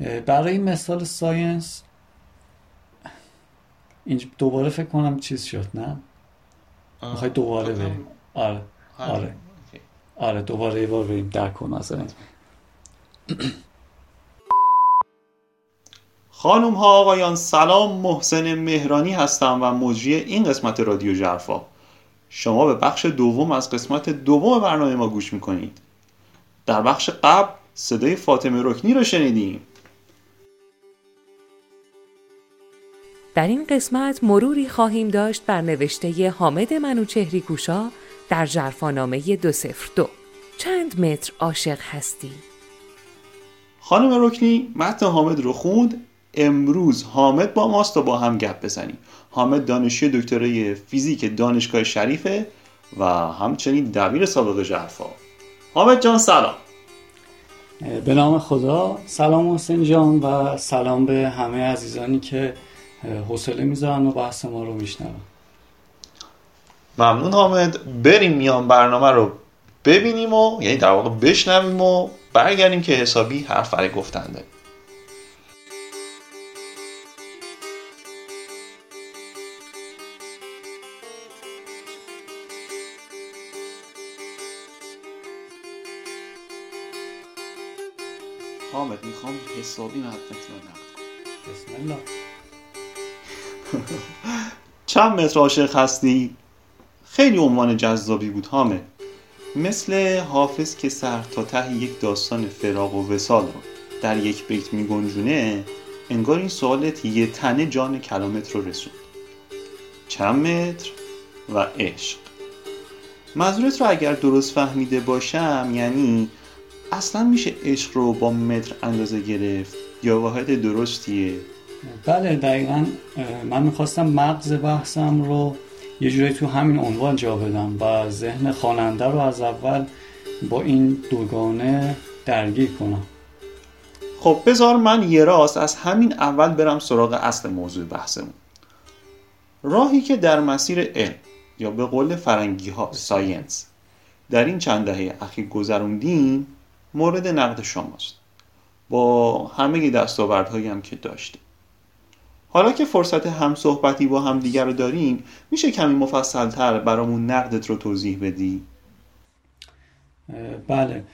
برای مثال ساینس اینج دوباره فکر کنم چیز شد نه؟ می‌خوای دوباره بریم؟ آره. آره. آره. دوباره یه بار بریم در کن خانم ها آقایان سلام. محسن مهرانی هستم و مجری این قسمت رادیو جرفا. شما به بخش دوم از قسمت دوم برنامه ما گوش می‌کنید. در بخش قبل صدای فاطمه رکنی رو شنیدیم. در این قسمت مروری خواهیم داشت بر نوشته حامد منوچهری گوشا در جرفانامه دو سفر دو. چند متر عاشق هستی؟ خانم رکنی متن حامد رو خوند؟ امروز حامد با ماست و با هم گپ بزنیم. حامد دانشجوی دکترای فیزیک دانشگاه شریفه و همچنین دبیر سابق جرفا حامد جان سلام. به نام خدا. سلام حسین جان و سلام به همه عزیزانی که حوصله می‌ذارن و بحث ما رو میشنون. ممنون حامد. بریم میان برنامه رو ببینیم و یعنی در واقع بشنویم و برگردیم که حسابی حرف برای گفتنده. حامد می‌خوام حسابی مدنت رو بسم الله. چند متر عاشق هستی؟ خیلی عنوان جذابی بود حامد مثل حافظ که سر تا ته یک داستان فراق و وسال رو در یک بیت میگنجونه انگار این سوالت یه تنه جان کلامت رو رسوند. چند متر و عشق. منظورت رو اگر درست فهمیده باشم یعنی اصلا میشه عشق رو با متر اندازه گرفت یا واحد درستیه؟ بله دقیقا من می‌خواستم مغز بحثم رو یه جوری تو همین عنوان جا بدم و ذهن خواننده رو از اول با این دوگانه درگیر کنم. خب بذار من یه راست از همین اول برم سراغ اصل موضوع بحثمون. راهی که در مسیر علم یا به قول فرنگی ها ساینس در این چند دهه اخیر گذروندیم مورد نقد شماست. با همه دستاوردهایی هم که داشتیم. حالا که فرصت هم صحبتی با هم دیگر رو داریم میشه کمی مفصلتر برامون نقدت رو توضیح بدی؟ بله.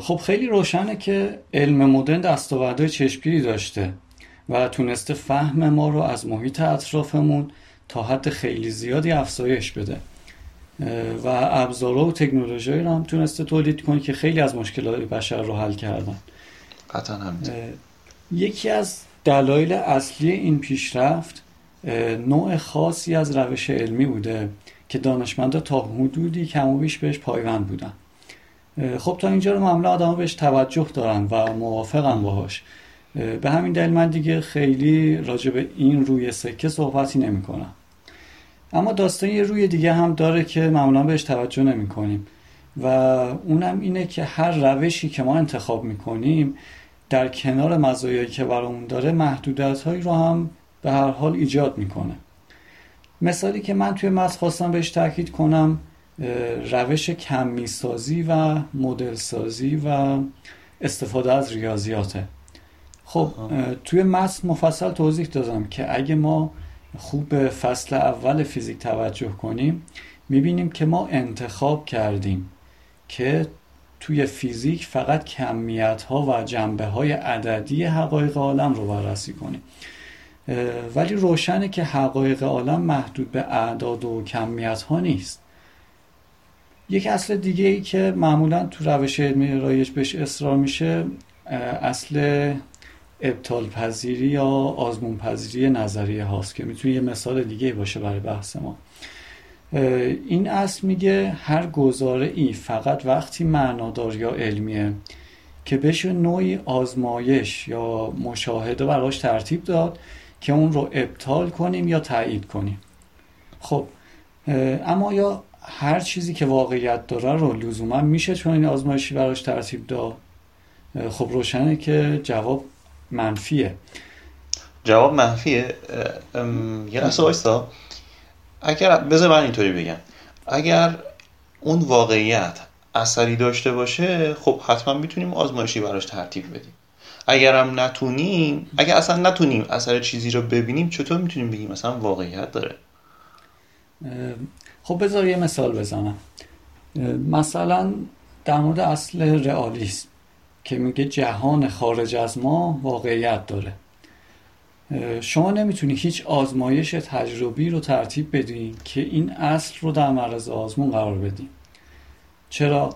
خب خیلی روشنه که علم مدرن دستاوردهای چشمگیری داشته و تونسته فهم ما رو از محیط اطرافمون تا حد خیلی زیادی افزایش بده. و ابزارها و تکنولوژی رو هم تونسته تولید کنه که خیلی از مشکلات بشر رو حل کردن. قطعا یکی از دلایل اصلی این پیشرفت نوع خاصی از روش علمی بوده که دانشمندا تا حدودی کم و بیش بهش پایبند بودن. خب تا اینجا رو معمولا آدم بهش توجه دارن و موافقن باهاش. به همین دلیل من دیگه خیلی راجع به این روی سکه صحبتی نمی کنم اما داستان یه روی دیگه هم داره که معمولا بهش توجه نمی کنیم و اونم اینه که هر روشی که ما انتخاب می کنیم در کنار مزایایی که برامون داره محدودیت هایی رو هم به هر حال ایجاد می‌کنه. مثالی که من توی متن خواستم بهش تاکید کنم روش کمی سازی و مدل سازی و استفاده از ریاضیاته. خب توی متن مفصل توضیح دادم که اگه ما خوب به فصل اول فیزیک توجه کنیم می‌بینیم که ما انتخاب کردیم که توی فیزیک فقط کمیت ها و جنبه های عددی حقایق عالم رو بررسی کنیم. ولی روشنه که حقایق عالم محدود به اعداد و کمیت ها نیست. یک اصل دیگه ای که معمولا تو روش علمی رایج بهش اصرار میشه اصل ابطال پذیری یا آزمون پذیری نظریه هاست که می‌تونه یه مثال دیگه باشه برای بحث ما. این اصل میگه هر گزاره ای فقط وقتی معنادار یا علمیه که بشه نوعی آزمایش یا مشاهده براش ترتیب داد که اون رو ابطال کنیم یا تایید کنیم. خب اما یا هر چیزی که واقعیت داره رو لزوما میشه چون این آزمایشی براش ترتیب داد؟ خب روشنه که جواب منفیه. جواب منفیه. یه لحظه اگر بذار من اینطوری بگم. اگر اون واقعیت اثری داشته باشه خب حتما می‌تونیم آزمایشی براش ترتیب بدیم. اگرم نتونیم اگر اصلا نتونیم اثر چیزی رو ببینیم چطور می‌تونیم بگیم مثلا واقعیت داره؟ خب بذار یه مثال بزنم. مثلا در مورد اصل رئالیسم که میگه جهان خارج از ما واقعیت داره. شما نمی‌تونی هیچ آزمایش تجربی رو ترتیب بدین که این اصل رو در معرض آزمون قرار بدین. چرا؟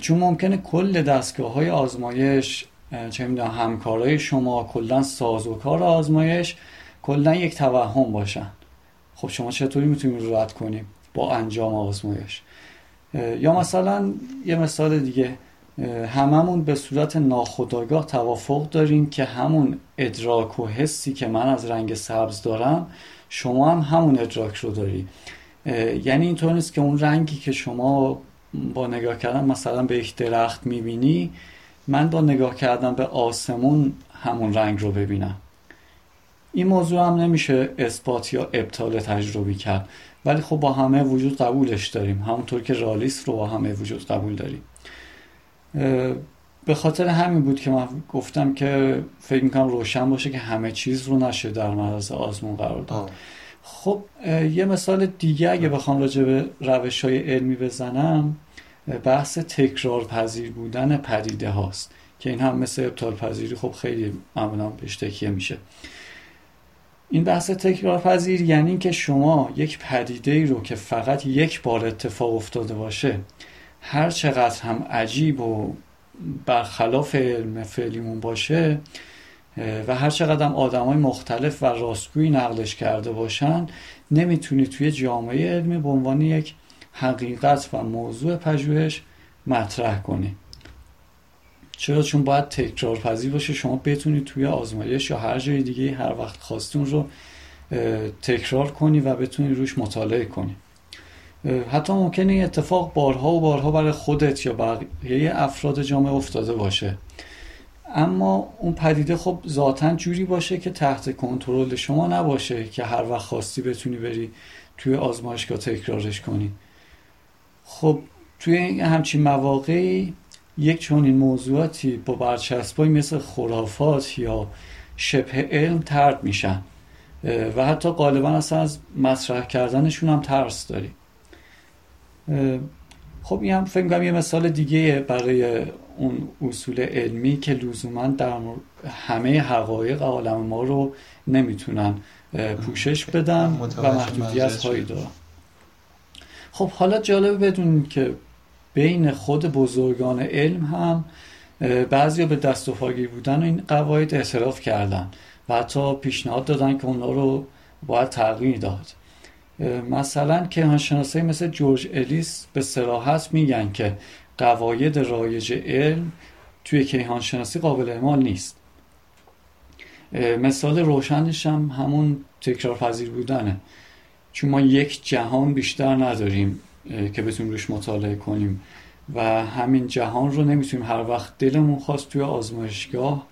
چون ممکنه کل دستگاه های آزمایش چه می‌دونم همکارای شما کلا سازوکار آزمایش کلا یک توهم باشن. خب شما چطوری می‌تونید رد کنیم با انجام آزمایش؟ یا مثلا یه مثال دیگه. هممون به صورت ناخودآگاه توافق داریم که همون ادراک و حسی که من از رنگ سبز دارم شما هم همون ادراک رو داری. یعنی اینطور نیست که اون رنگی که شما با نگاه کردن مثلا به یک درخت می‌بینی من با نگاه کردن به آسمون همون رنگ رو ببینم. این موضوع هم نمیشه اثبات یا ابطال تجربی کرد. ولی خب با همه وجود قبولش داریم. همونطور که رالیس رو با همه وجود قبول داریم. به خاطر همین بود که من گفتم که فکر می‌کنم روشن باشه که همه چیز رو نشه در معرض آزمون قرار داد. خب یه مثال دیگه اگه بخوام راجع به روش های علمی بزنم بحث تکرار پذیر بودن پدیده هاست که این هم مثل ابطال پذیری خب خیلی معمولا بهش تکیه میشه. این بحث تکرار پذیر یعنی که شما یک پدیده ای رو که فقط یک بار اتفاق افتاده باشه هر چقدر هم عجیب و برخلاف علم فعلیمون باشه و هر چقدر هم آدم های مختلف و راستگویی نقلش کرده باشن نمی‌تونی توی جامعه علمی به عنوان یک حقیقت و موضوع پژوهش مطرح کنی. چرا؟ چون باید تکرار پذیر باشه شما بتونید توی آزمایش یا هر جای دیگه هر وقت خواستون رو تکرار کنی و بتونی روش مطالعه کنی. حتی ممکنه این اتفاق بارها و بارها برای خودت یا بقیه افراد جامعه افتاده باشه. اما اون پدیده خب ذاتا جوری باشه که تحت کنترل شما نباشه که هر وقت خواستی بتونی بری توی آزمایشگاه تکرارش کنی. خب توی همچین مواقعی یک چنین موضوعاتی با برچسبایی مثل خرافات یا شبه علم ترد میشن. و حتی غالبا اصلا از مطرح کردنشون هم ترس داری. خب این هم فکر یه مثال دیگه برای اون اصول علمی که لزوما در همه حقایق عالم ما رو نمی‌تونن پوشش بدن و محدودیت هایی دارن. خب حالا جالب بدونیم که بین خود بزرگان علم هم بعضی به دست و پاگیر بودن و این قواعد اعتراف کردن و حتی پیشنهاد دادن که اونا رو باید تغییر داد. مثلا کیهانشناسایی مثل جورج الیس به سراحت میگن که قواعد رایج علم توی کیهانشناسی قابل اعمال نیست. مثال روشنش هم همون تکرار پذیر بودنه. چون ما یک جهان بیشتر نداریم که بتونیم روش مطالعه کنیم و همین جهان رو نمی‌تونیم هر وقت دلمون خواست توی آزمایشگاه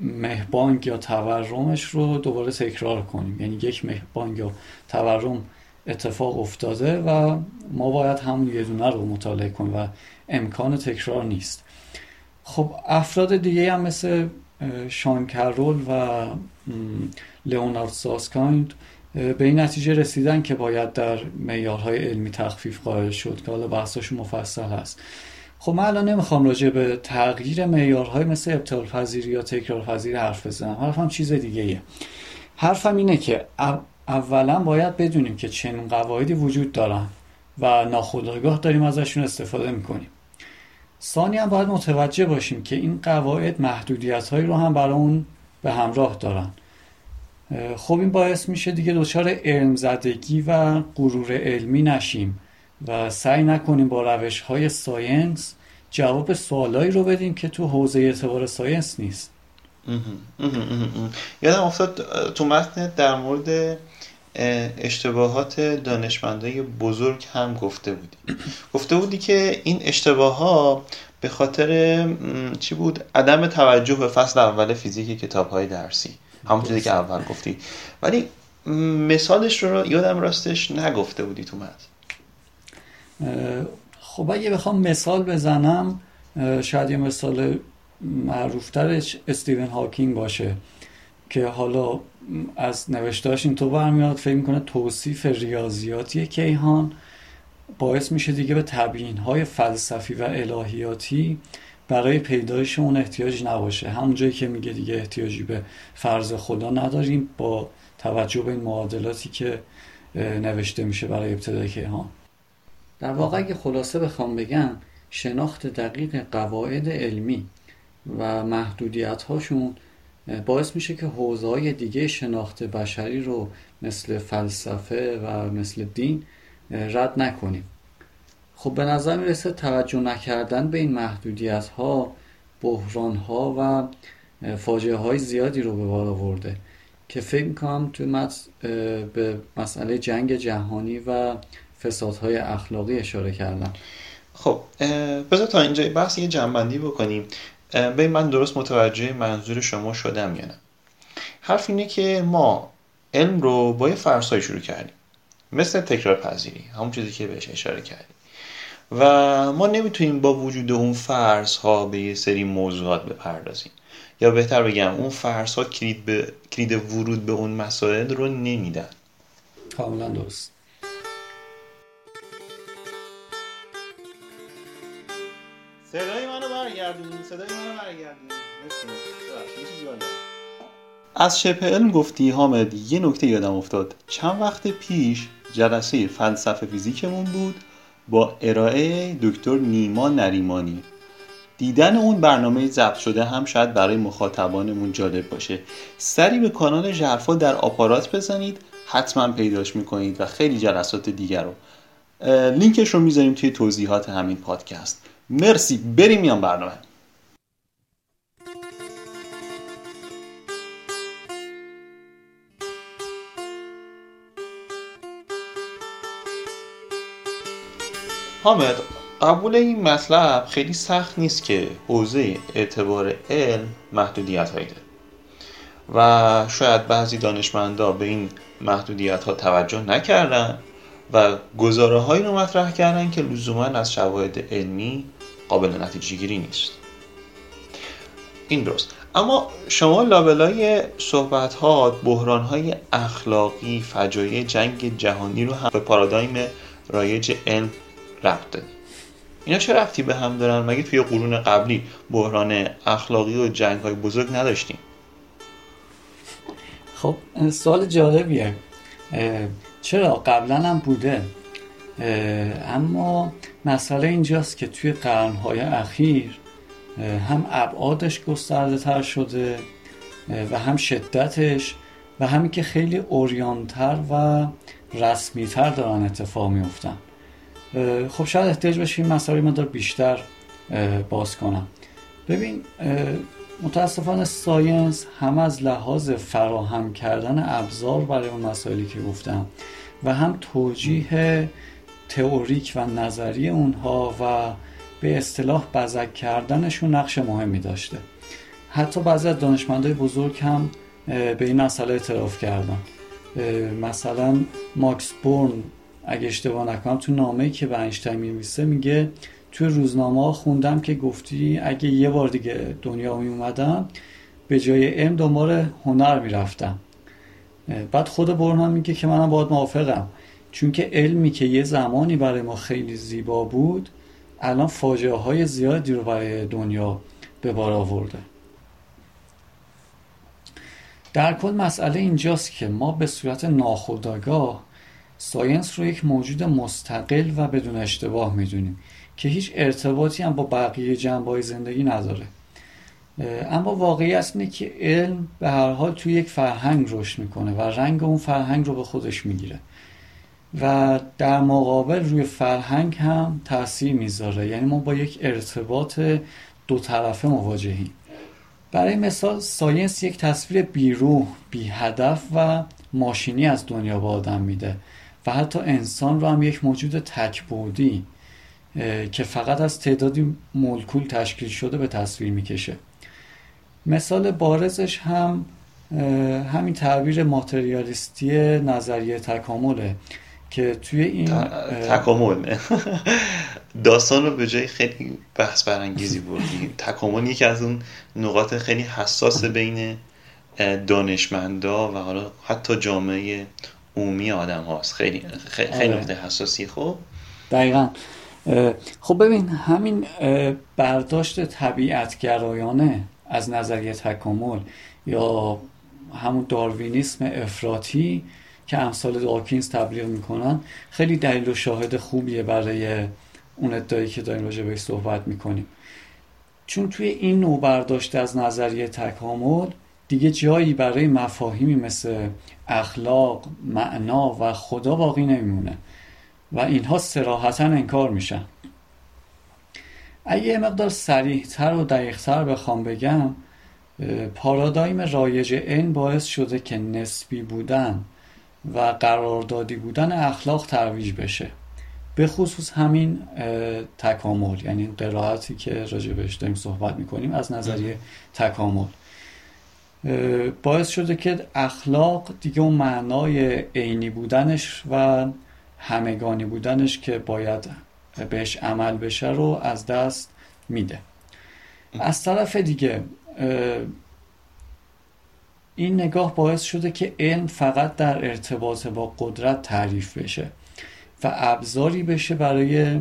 مهبانگ یا تورمش رو دوباره تکرار کنیم. یعنی یک مهبانگ یا تورم اتفاق افتاده و ما باید همون یه دونه رو مطالعه کنیم و امکان تکرار نیست. خب افراد دیگه هم مثل شان کرول و لئونارد ساسکایند به این نتیجه رسیدن که باید در معیارهای علمی تخفیف قائل شد که حالا بحثش مفصل هست. خب من الان نمی‌خوام راجع به تغییر معیارهای مثل ابطال پذیری یا تکرار پذیر حرف بزنم. حرفم چیز دیگه ایه. حرفم اینه که اولا باید بدونیم که چنین قواعدی وجود دارن و ناخودآگاه داریم ازشون استفاده می‌کنیم. ثانی هم باید متوجه باشیم که این قواعد محدودیت هایی رو هم برای اون به همراه دارن. خب این باعث میشه دیگه دچار علم زدگی و غرور علمی نشیم. و سعی نکنیم با روش های science جواب سوالایی رو بدیم که تو حوزه اعتبار science نیست. یادم افتاد تو متن در مورد اشتباهات دانشمندای بزرگ هم گفته بودی. گفته بودی که این اشتباه ها به خاطر چی بود؟ عدم توجه به فصل اول فیزیک کتاب های درسی. همون چیزی که اول گفتی. ولی مثالش رو یادم راستش نگفته بودی تو متن. خب اگه بخوام مثال بزنم شاید یه مثال معروفترش استیون هاکینگ باشه که حالا از نوشتاش اینطور برمیاد فکر می‌کنه توصیف ریاضیاتی کیهان باعث میشه دیگه به تبیین های فلسفی و الهیاتی برای پیدایش اون احتیاج نباشه. همونجایی که میگه دیگه احتیاجی به فرض خدا نداریم با توجه به این معادلاتی که نوشته میشه برای ابتدای کیهان. در واقع اگه خلاصه بخوام بگم شناخت دقیق قواعد علمی و محدودیت هاشون باعث میشه که حوزه های دیگه شناخت بشری رو مثل فلسفه و مثل دین رد نکنیم. خب به نظر می‌رسه توجه نکردن به این محدودیت ها بحران ها و فاجعه های زیادی رو به بار آورده که فکر می‌کنم توی به مسئله جنگ جهانی و فسادهای اخلاقی اشاره کردم خب بذار تا اینجا بحث یه جنبندی بکنیم. به من درست متوجه منظور شما شدم یا نه. حرف اینه که ما علم رو با یه فرض شروع کردیم. مثل تکرار پذیری همون چیزی که بهش اشاره کردیم. و ما نمی‌تونیم با وجود اون فرض ها به یه سری موضوعات بپردازیم. یا بهتر بگم اون فرض ها کلید, به... کلید ورود به اون مسائل رو نمیدن. کاملا درست. صدای منو برگردونین صدای منو برگردونین. از شبه علم گفتی حامد یه نکته یادم افتاد. چند وقت پیش جلسه فلسفه فیزیکمون بود با ارائه دکتر نیما نریمانی. دیدن اون برنامه ضبط شده هم شاید برای مخاطبانمون جالب باشه. سری به کانال ژرفا در آپارات بزنید حتما پیداش می‌کنید و خیلی جلسات دیگر رو. لینکش رو می‌ذاریم توی توضیحات همین پادکست. مرسی. بریم میان برنامه. حامد قبول این مطلب خیلی سخت نیست که حوزه اعتبار علم محدودیت هایی داره. و شاید بعضی دانشمندا به این محدودیت ها توجه نکردن. و گزاره هایی رو مطرح کردن که لزوما از شواهد علمی قابل نتیجه گیری نیست. این درست. اما شما لابلای صحبت ها بحران های اخلاقی فجایع جنگ جهانی رو هم به پارادایم رایج علم ربط اینا چه رفتی به هم دارن؟ مگه توی قرون قبلی بحران اخلاقی و جنگ های بزرگ نداشتیم؟ خب سوال جالبیه. چرا؟ قبلا هم بوده. اما مسئله اینجاست که توی قرنهای اخیر هم ابعادش گسترده تر شده و هم شدتش و همین که خیلی اوریانتر و رسمیتر دارن اتفاق میفتن خب شاید احتیاج بشه این مسائل مدار بیشتر باز کنم. ببین متاسفانه ساینس هم از لحاظ فراهم کردن ابزار برای اون مسائلی که گفتم و هم توجیه تئوریک و نظری اونها و به اصطلاح بزک کردنشون نقش مهمی داشته. حتی بعضی از دانشمندای بزرگ هم به این مسئله اعتراف کردن. مثلا ماکس بورن اگه اشتباه نکنم تو نامه که به اینشتین می‌نویسه میگه توی روزنامه ها خوندم که گفتی اگه یه بار دیگه دنیا می اومدم به جای علم دنبال هنر می‌رفتم. بعد خود برن هم میگه که منم باید موافقم. چون که علمی که یه زمانی برای ما خیلی زیبا بود الان فاجعه های زیادی رو برای دنیا به بار آورده. در کل مسئله اینجاست که ما به صورت ناخودآگاه ساینس رو یک موجود مستقل و بدون اشتباه می‌دونیم که هیچ ارتباطی هم با بقیه جنبه زندگی نداره. اما واقعیت اینه که علم به هر حال توی یک فرهنگ رشد می‌کنه و رنگ اون فرهنگ رو به خودش می‌گیره. و در مقابل روی فرهنگ هم تاثیر می‌ذاره. یعنی ما با یک ارتباط دو طرفه مواجهیم. برای مثال ساینس یک تصویر بیروح بی هدف و ماشینی از دنیا به آدم میده و حتی انسان رو هم یک موجود تکبودی که فقط از تعدادی مولکول تشکیل شده به تصویر می‌کشه. مثال بارزش هم همین تعبیر ماتریالیستی نظریه تکامله که توی این تکامل. داستان رو به جای خیلی بحث برانگیزی بردی تکامل یکی از اون نقاط خیلی حساس بین دانشمندا و حالا حتی جامعه عمومی آدم هاست. خیلی خیلی آره. نقطه حساسی. خب؟ دقیقا. خب ببین همین برداشت طبیعت گرایانه از نظریه تکامل یا همون داروینیسم افراطی که امثال داکینز تبلیغ می‌کنن خیلی دلیل و شاهد خوبیه برای اون ادعایی که داریم راجع بهش صحبت می‌کنیم. چون توی این نوع برداشت از نظریه تکامل دیگه جایی برای مفاهیمی مثل اخلاق، معنا و خدا باقی نمیمونه و اینها سراحتا انکار میشن. اگه یه مقدار سریحتر و دقیقتر بخوام بگم پارادایم رایج این باعث شده که نسبی بودن و قراردادی بودن اخلاق ترویج بشه. به خصوص همین تکامل یعنی قرائتی که راجع بهش داریم صحبت می‌کنیم از نظریه تکامل. باعث شده که اخلاق دیگه اون معنای عینی بودنش و همگانی بودنش که باید بهش عمل بشه رو از دست میده. از طرف دیگه این نگاه باعث شده که علم فقط در ارتباط با قدرت تعریف بشه و ابزاری بشه برای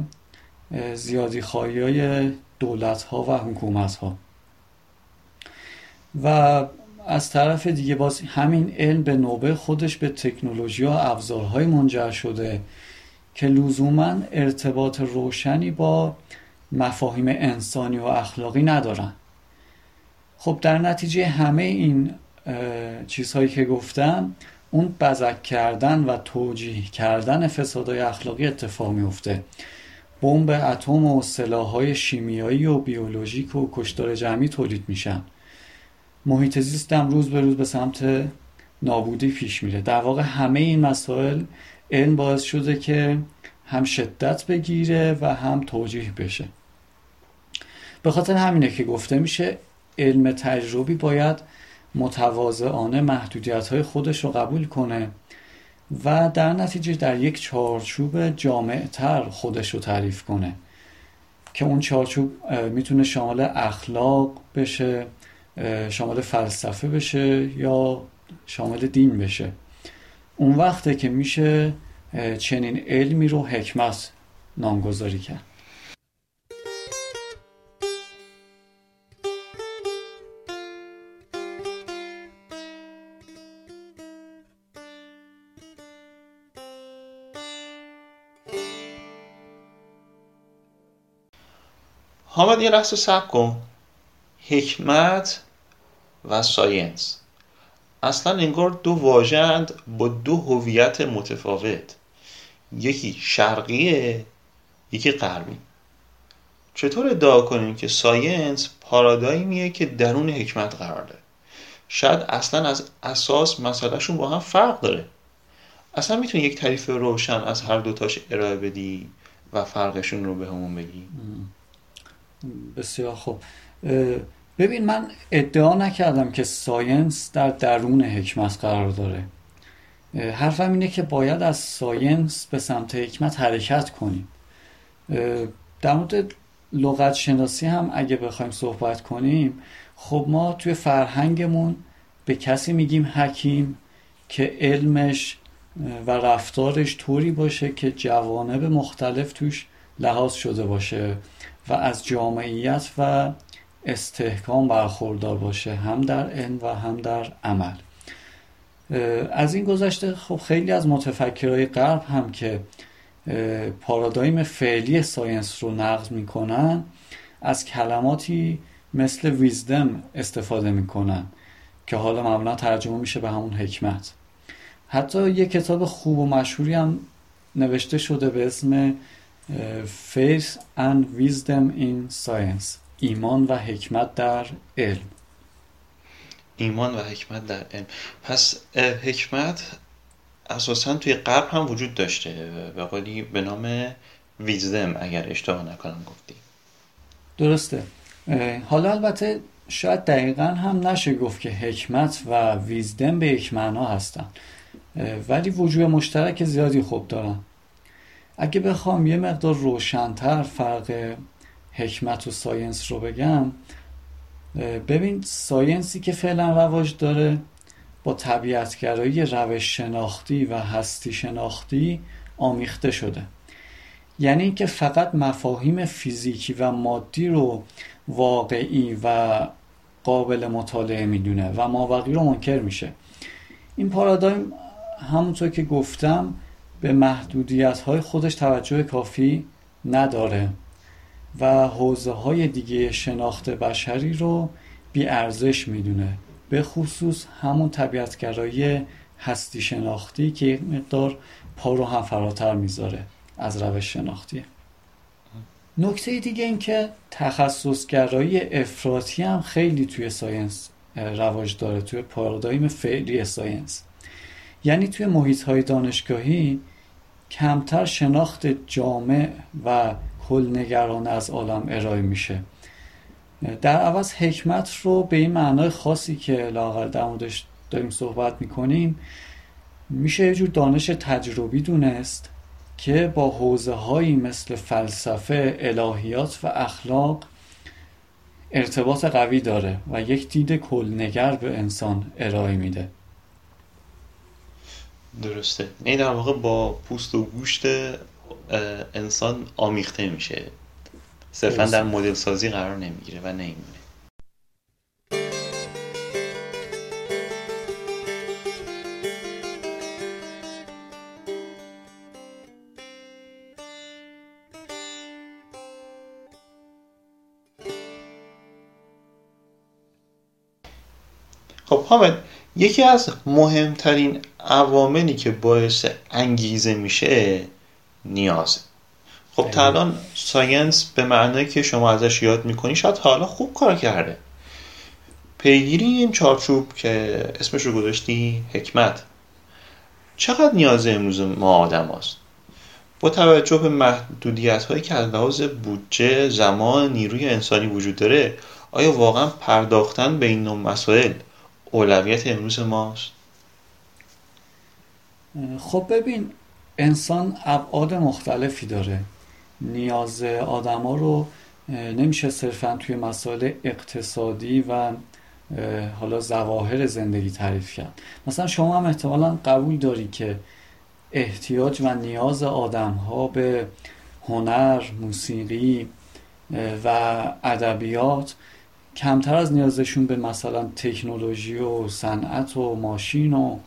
زیادی های دولت ها و حکومت ها و از طرف دیگه باز همین علم به نوبه خودش به تکنولوژی و ابزارهای منجر شده که لزوما ارتباط روشنی با مفاهیم انسانی و اخلاقی ندارن. خب در نتیجه همه این چیزهایی که گفتم اون بزک کردن و توجیه کردن فسادهای اخلاقی اتفاق میفته بمب اتم و سلاحهای شیمیایی و بیولوژیک و کشتار جمعی تولید میشن. محیط زیست هم روز به روز به سمت نابودی پیش میره. در واقع همه این مسائل علم باعث شده که هم شدت بگیره و هم توجیه بشه. به خاطر همینه که گفته میشه علم تجربی باید متواضعانه محدودیت های خودش رو قبول کنه و در نتیجه در یک چارچوب جامعتر خودش رو تعریف کنه که اون چارچوب می‌تونه شامل اخلاق بشه شامل فلسفه بشه یا شامل دین بشه. اون وقته که میشه چنین علمی رو حکمت نامگذاری کرد. حامد یه لحظه صبر کن. حکمت و science. اصلا انگار دو واژه‌ند با دو هویت متفاوت. یکی شرقیه یکی غربی. چطور ادعا کنیم که science پارادایمیه که درون حکمت قرار داره شاید اصلا از اساس مسئلهشون با هم فرق داره. اصلا می‌تونی یک تعریف روشن از هر دوتاش ارائه بدی و فرقشون رو بهمون بگی بسیار خوب. ببین من ادعا نکردم که science در درون حکمت قرار داره. حرفم اینه که باید از science به سمت حکمت حرکت کنیم. در مورد لغت شناسی هم اگه بخوایم صحبت کنیم خب ما توی فرهنگمون به کسی میگیم حکیم که علمش و رفتارش طوری باشه که جوانب مختلف توش لحاظ شده باشه و از جامعیت و استحکام برخوردار باشه هم در علم و هم در عمل. از این گذشته خب خیلی از متفکرهای غرب هم که پارادایم فعلی ساینس رو نقض می‌کنن از کلماتی مثل ویزدم استفاده می‌کنن که حالا معمولا ترجمه میشه به همون حکمت. حتی یه کتاب خوب و مشهوری هم نوشته شده به اسم Faith and Wisdom in Science. ایمان و حکمت در علم. ایمان و حکمت در علم. پس حکمت اساسا توی غرب هم وجود داشته به قولی به نام ویزدم اگر اشتباه نکنم گفتی. درسته. حالا البته شاید دقیقا هم نشه گفت که حکمت و wisdom به یک معنا هستن. ولی وجوه مشترک زیادی خوب دارن. اگه بخوام یه مقدار روشنتر فرق حکمت و science رو بگم ببین science ی که فعلا رواج داره با طبیعتگرایی روش شناختی و هستی شناختی آمیخته شده. یعنی اینکه فقط مفاهیم فیزیکی و مادی رو واقعی و قابل مطالعه می‌دونه و مابقی رو منکر میشه. این پارادایم همونطور که گفتم به محدودیت های خودش توجه کافی نداره. و حوزه های دیگه شناخت بشری رو بی ارزش می‌دونه به خصوص همون طبیعتگرایی هستی شناختی که یک مقدار پا رو هم فراتر می‌ذاره از روش شناختی. نکته دیگه این که تخصصگرایی افراطی هم خیلی توی science رواج داره توی پارادایم فعلی science. یعنی توی محیط های دانشگاهی کمتر شناخت جامع و کلنگرانه از عالم ارائه میشه. در عوض حکمت رو به این معنای خاصی که لااقل در موردش داریم صحبت می‌کنیم میشه یه جور دانش تجربی دونست که با حوزه هایی مثل فلسفه، الهیات و اخلاق ارتباط قوی داره و یک دید کلنگر به انسان ارائه میده. درسته. این در واقع با پوست و گوشت انسان آمیخته میشه. صرفا در مدل سازی قرار نمی‌گیره و نمیمونه. خب حامد یکی از مهمترین عواملی که باعث انگیزه میشه نیازه. خب تا الان ساینس به معنی که شما ازش یاد می‌کنی شاید حالا خوب کار کرده. پیگیری این چارچوب که اسمش رو گذاشتی حکمت. چقدر نیاز امروز ما آدم هست؟ با توجه به محدودیت هایی که از لحاظ بودجه زمان نیروی انسانی وجود داره آیا واقعا پرداختن به این نوع مسائل اولویت امروز ماست؟ خب ببین انسان ابعاد مختلفی داره. نیاز آدما رو نمیشه صرفا توی مسائل اقتصادی و حالا زواهر زندگی تعریف کرد. مثلا شما هم احتمالا قبول داری که احتیاج و نیاز آدم ها به هنر، موسیقی و ادبیات کمتر از نیازشون به مثلا تکنولوژی و صنعت و ماشین و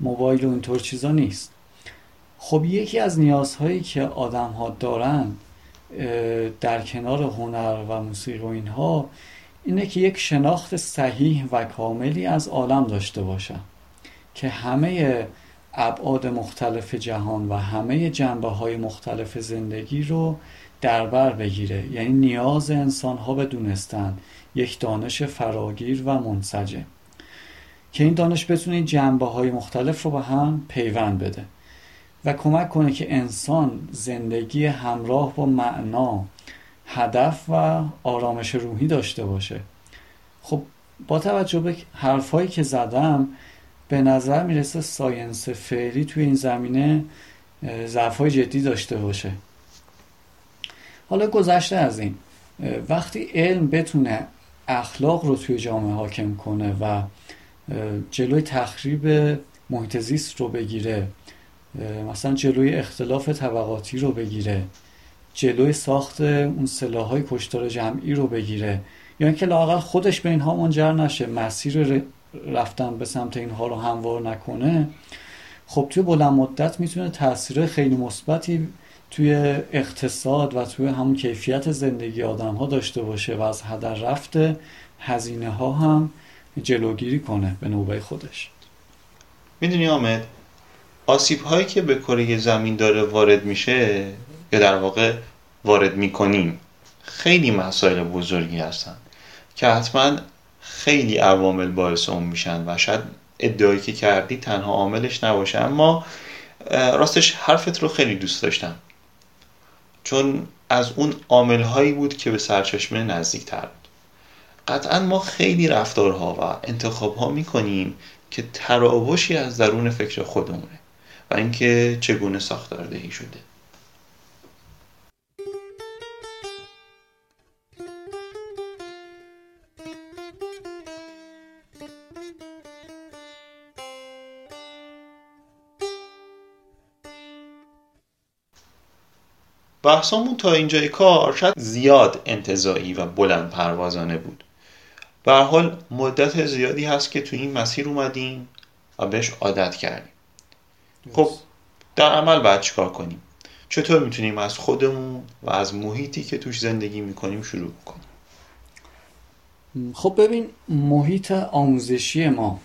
موبایل و اینطور چیزا نیست. خب یکی از نیازهایی که آدم ها دارن در کنار هنر و موسیقی و اینها اینه که یک شناخت صحیح و کاملی از عالم داشته باشن که همه ابعاد مختلف جهان و همه جنبه های مختلف زندگی رو در بر بگیره. یعنی نیاز انسان ها به دونستن یک دانش فراگیر و منسجم. که این دانش بتونه جنبه های مختلف رو به هم پیوند بده. و کمک کنه که انسان زندگی همراه با معنا هدف و آرامش روحی داشته باشه. خب با توجه به حرفایی که زدم به نظر می‌رسه ساینس فعلی توی این زمینه ضعفهای جدی داشته باشه. حالا گذشته از این. وقتی علم بتونه اخلاق رو توی جامعه حاکم کنه و جلوی تخریب محیط زیست رو بگیره مثلا جلوی اختلاف طبقاتی رو بگیره جلوی ساخت اون سلاحهای کشتار جمعی رو بگیره. یا اینکه لاقل خودش به اینها منجر نشه مسیر رفتن به سمت اینها رو هموار نکنه. خب توی بلند مدت می‌تونه تاثیر خیلی مثبتی توی اقتصاد و توی همون کیفیت زندگی آدم ها داشته باشه و از هدر رفته هزینه ها هم جلوگیری کنه به نوبه خودش. می‌دونی آمد؟ آسیب هایی که به کره زمین داره وارد میشه یا در واقع وارد می‌کنیم خیلی مسائل بزرگی هستن که حتما خیلی عوامل باعث اون میشن و شاید ادعایی که کردی تنها عاملش نباشه. اما راستش حرفت رو خیلی دوست داشتم. چون از اون عامل هایی بود که به سرچشمه نزدیک تر بود. قطعا ما خیلی رفتارها و انتخاب ها می‌کنیم که تراوشی از درون فکر خودمونه. و اینکه چگونه ساختاردهی شده. بحثمون تا اینجای کار شاید زیاد انتظایی و بلند پروازانه بود. به حال مدت زیادی هست که تو این مسیر اومدیم و بهش عادت کردیم. خب در عمل باید چیکار کنیم؟ چطور می‌تونیم از خودمون و از محیطی که توش زندگی می‌کنیم شروع کنیم؟ خب ببین محیط آموزشی ما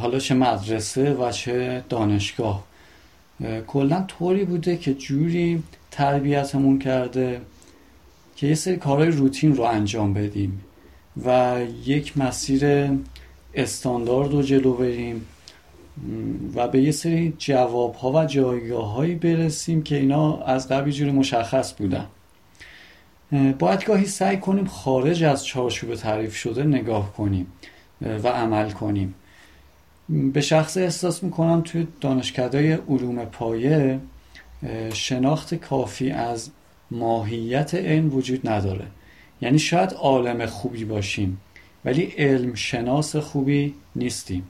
حالا چه مدرسه و چه دانشگاه کلا طوری بوده که جوری تربیتمون کرده که یه سری کارهای روتین رو انجام بدیم و یک مسیر استاندارد رو جلو بریم. و به یه سری جواب ها و جایگاه هایی برسیم که اینا از قبل جوری مشخص بودن. باید گاهی سعی کنیم خارج از چارچوب تعریف شده نگاه کنیم و عمل کنیم. به شخص احساس می‌کنم توی دانشکده علوم پایه شناخت کافی از ماهیت علم وجود نداره. یعنی شاید عالم خوبی باشیم ولی علم شناس خوبی نیستیم.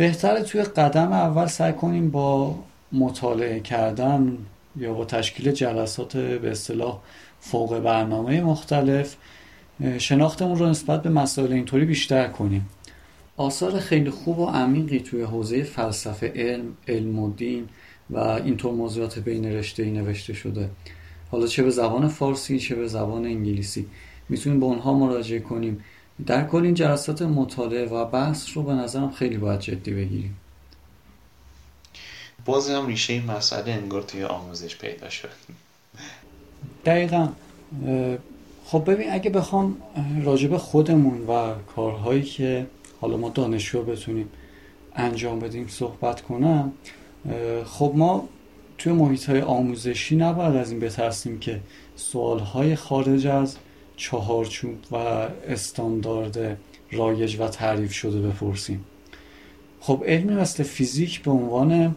بهتره توی قدم اول سعی کنیم با مطالعه کردن یا با تشکیل جلسات به اصطلاح فوق برنامه مختلف شناختمون رو نسبت به مسائل اینطوری بیشتر کنیم. آثار خیلی خوب و عمیقی توی حوزه فلسفه علم، علم و دین و اینطور موضوعات بین رشته ای نوشته شده. حالا چه به زبان فارسی چه به زبان انگلیسی. می‌تونیم به اونها مراجعه کنیم. در کل این جلسات مطالعه و بحث رو به نظرم خیلی باید جدی بگیریم. باز هم ریشه این مسئله انگار توی آموزش پیدا شد. دقیقا. خب ببین اگه بخوام راجب خودمون و کارهایی که حالا ما دانشجو بتونیم انجام بدیم صحبت کنم خب ما توی محیط های آموزشی نباید از این بترسیم که سوال های خارج از چهارچوب و استاندارد رایج و تعریف شده بپرسیم. خب علمی مثل فیزیک به عنوان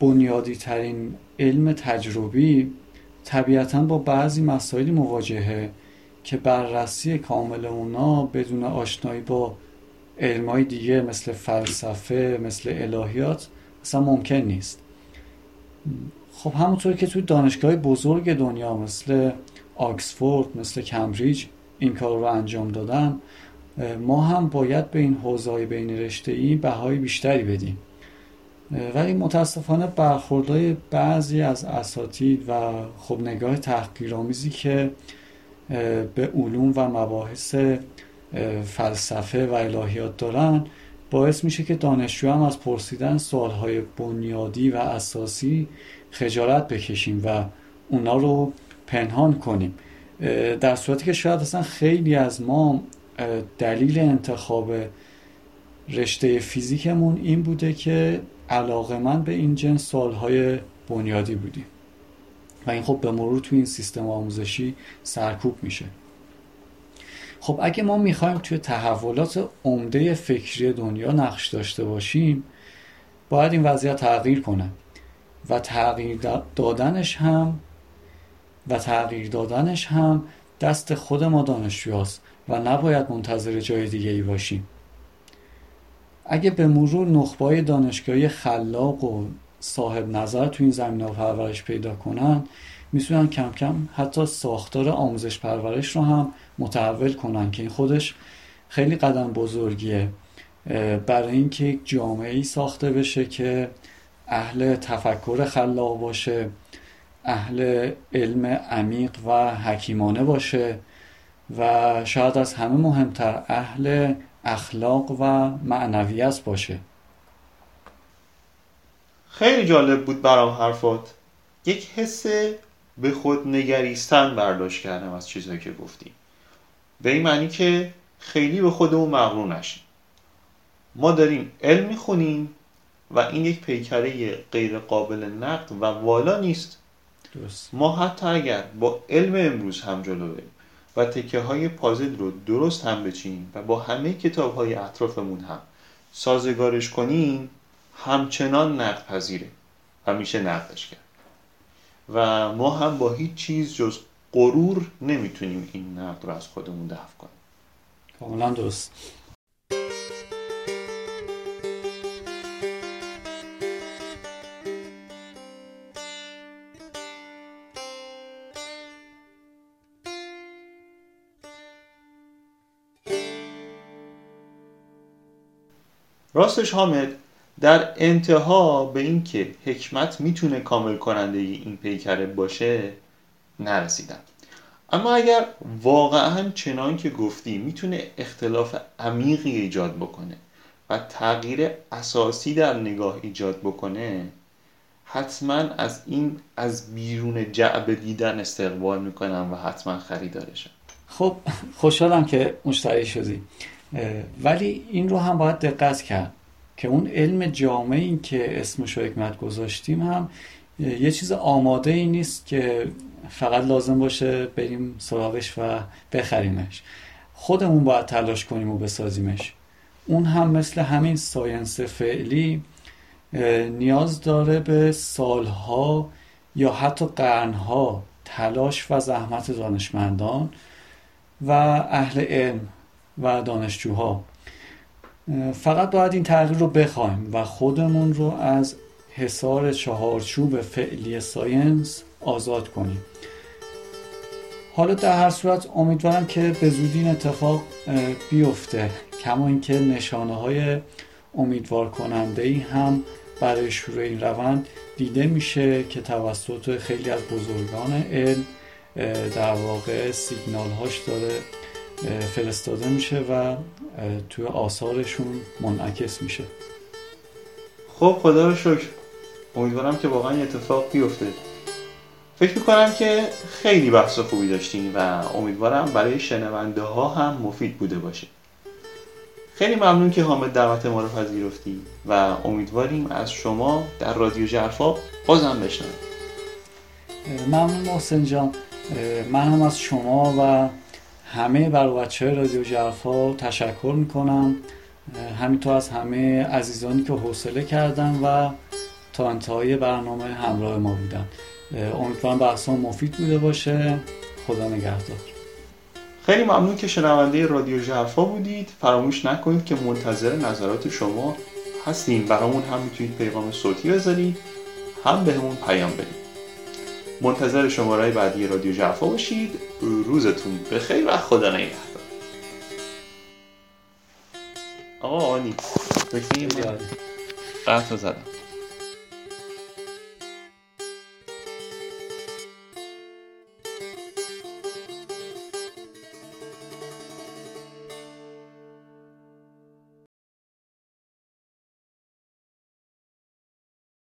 بنیادی ترین علم تجربی طبیعتا با بعضی مسائلی مواجهه که بررسی کامل اونا بدون آشنایی با علمای دیگه مثل فلسفه مثل الهیات اصلا ممکن نیست. خب همونطور که توی دانشگاه بزرگ دنیا مثل آکسفورد مثل کمبریج این کار رو انجام دادن ما هم باید به این حوزه بین رشته ای بهای بیشتری بدیم. ولی متاسفانه برخوردهای بعضی از اساتید و خب نگاه تحقیرآمیزی که به علوم و مباحث فلسفه و الهیات دارن باعث میشه که دانشجو هم از پرسیدن سوالهای بنیادی و اساسی خجالت بکشیم و اونا رو پنهان کنیم. در صورتی که شاید اصلا خیلی از ما دلیل انتخاب رشته فیزیکمون این بوده که علاقه من به این جنس سوالهای بنیادی بودیم. و این خب به مرور تو این سیستم آموزشی سرکوب میشه. خب اگه ما می‌خوایم توی تحولات عمده فکری دنیا نقش داشته باشیم باید این وضعیت تغییر کنه. و تغییر دادنش هم و تغییر دادنش هم دست خود ما دانشجوهاست و نباید منتظر جای دیگه ای باشیم. اگه به مرور نخبای دانشگاهی خلاق و صاحب نظر تو این زمینه پرورش پیدا کنن می‌تونن کم کم حتی ساختار آموزش پرورش رو هم متحول کنن که این خودش خیلی قدم بزرگیه. برای اینکه یک جامعه ای ساخته بشه که اهل تفکر خلاق باشه اهل علم عمیق و حکیمانه باشه و شاید از همه مهمتر اهل اخلاق و معنویت باشه. خیلی جالب بود برام حرفات. یک حس به خود نگریستن برداشت کردم از چیزهایی که گفتی به این معنی که خیلی به خودمون مغرور نشیم. ما داریم علم می‌خونیم و این یک پیکره غیر قابل نقد و والا نیست. درست. ما حتی اگر با علم امروز هم جلو بریم و تکه های پازل رو درست هم بچینیم و با همه کتاب های اطرافمون هم سازگارش کنیم همچنان نقد پذیره و میشه نقدش کرد. و ما هم با هیچ چیز جز غرور نمی‌تونیم این نقد رو از خودمون دفع کنیم. کاملا درست. راستش حامد در انتها به اینکه حکمت می‌تونه کامل کننده این پیکره باشه نرسیدم. اما اگر واقعا چنان که گفتی می‌تونه اختلاف عمیقی ایجاد بکنه و تغییر اساسی در نگاه ایجاد بکنه حتما از این از بیرون جعبه دیدن استقبال می‌کنم و حتما خریدارشم. خب خوشحالم که مشتری شدی. ولی این رو هم باید دقت کرد که اون علم جامعه این که اسمش رو حکمت گذاشتیم هم یه چیز آماده ای نیست که فقط لازم باشه بریم سراغش و بخریمش. خودمون باید تلاش کنیم و بسازیمش. اون هم مثل همین ساینس فعلی نیاز داره به سالها یا حتی قرنها تلاش و زحمت دانشمندان و اهل علم و دانشجوها. فقط باید این تغییر رو بخوایم و خودمون رو از حصار چهارچوب فعلی ساینس آزاد کنیم. حالا در هر صورت امیدوارم که به زودی این اتفاق بیفته. کما اینکه نشانه های امیدوار کننده ای هم برای شروع این روند دیده میشه که توسط خیلی از بزرگان علم در واقع سیگنال هاش داره فرستاده میشه و توی آثارشون منعکس میشه. خب خدا رو شکر. امیدوارم که واقعا اتفاق بیفته. فکر می‌کنم که خیلی بحث خوبی داشتیم و امیدوارم برای شنونده ها هم مفید بوده باشه. خیلی ممنون که حامد دعوت ما رو پذیرفتی و امیدواریم از شما در رادیو جرفا بازم بشنویم. ممنون محسن جان. من هم از شما و همه بر بچه رادیو جرفا تشکر می‌کنم. همینطور از همه عزیزانی که حوصله کردن و تا انتهای برنامه همراه ما بودن. امیدوارم بحثان مفید بوده باشه. خدا نگهدار. خیلی ممنون که شنونده رادیو جرفا بودید. فراموش نکنید که منتظر نظرات شما هستیم. برامون هم می‌تونید پیغام صوتی بذارید. هم بهمون پیام بدید. منتظر شماره بعدی رادیو جرفا باشید. روزتون بخیر و خدا نگهدار. آقا آنی قطع زدم.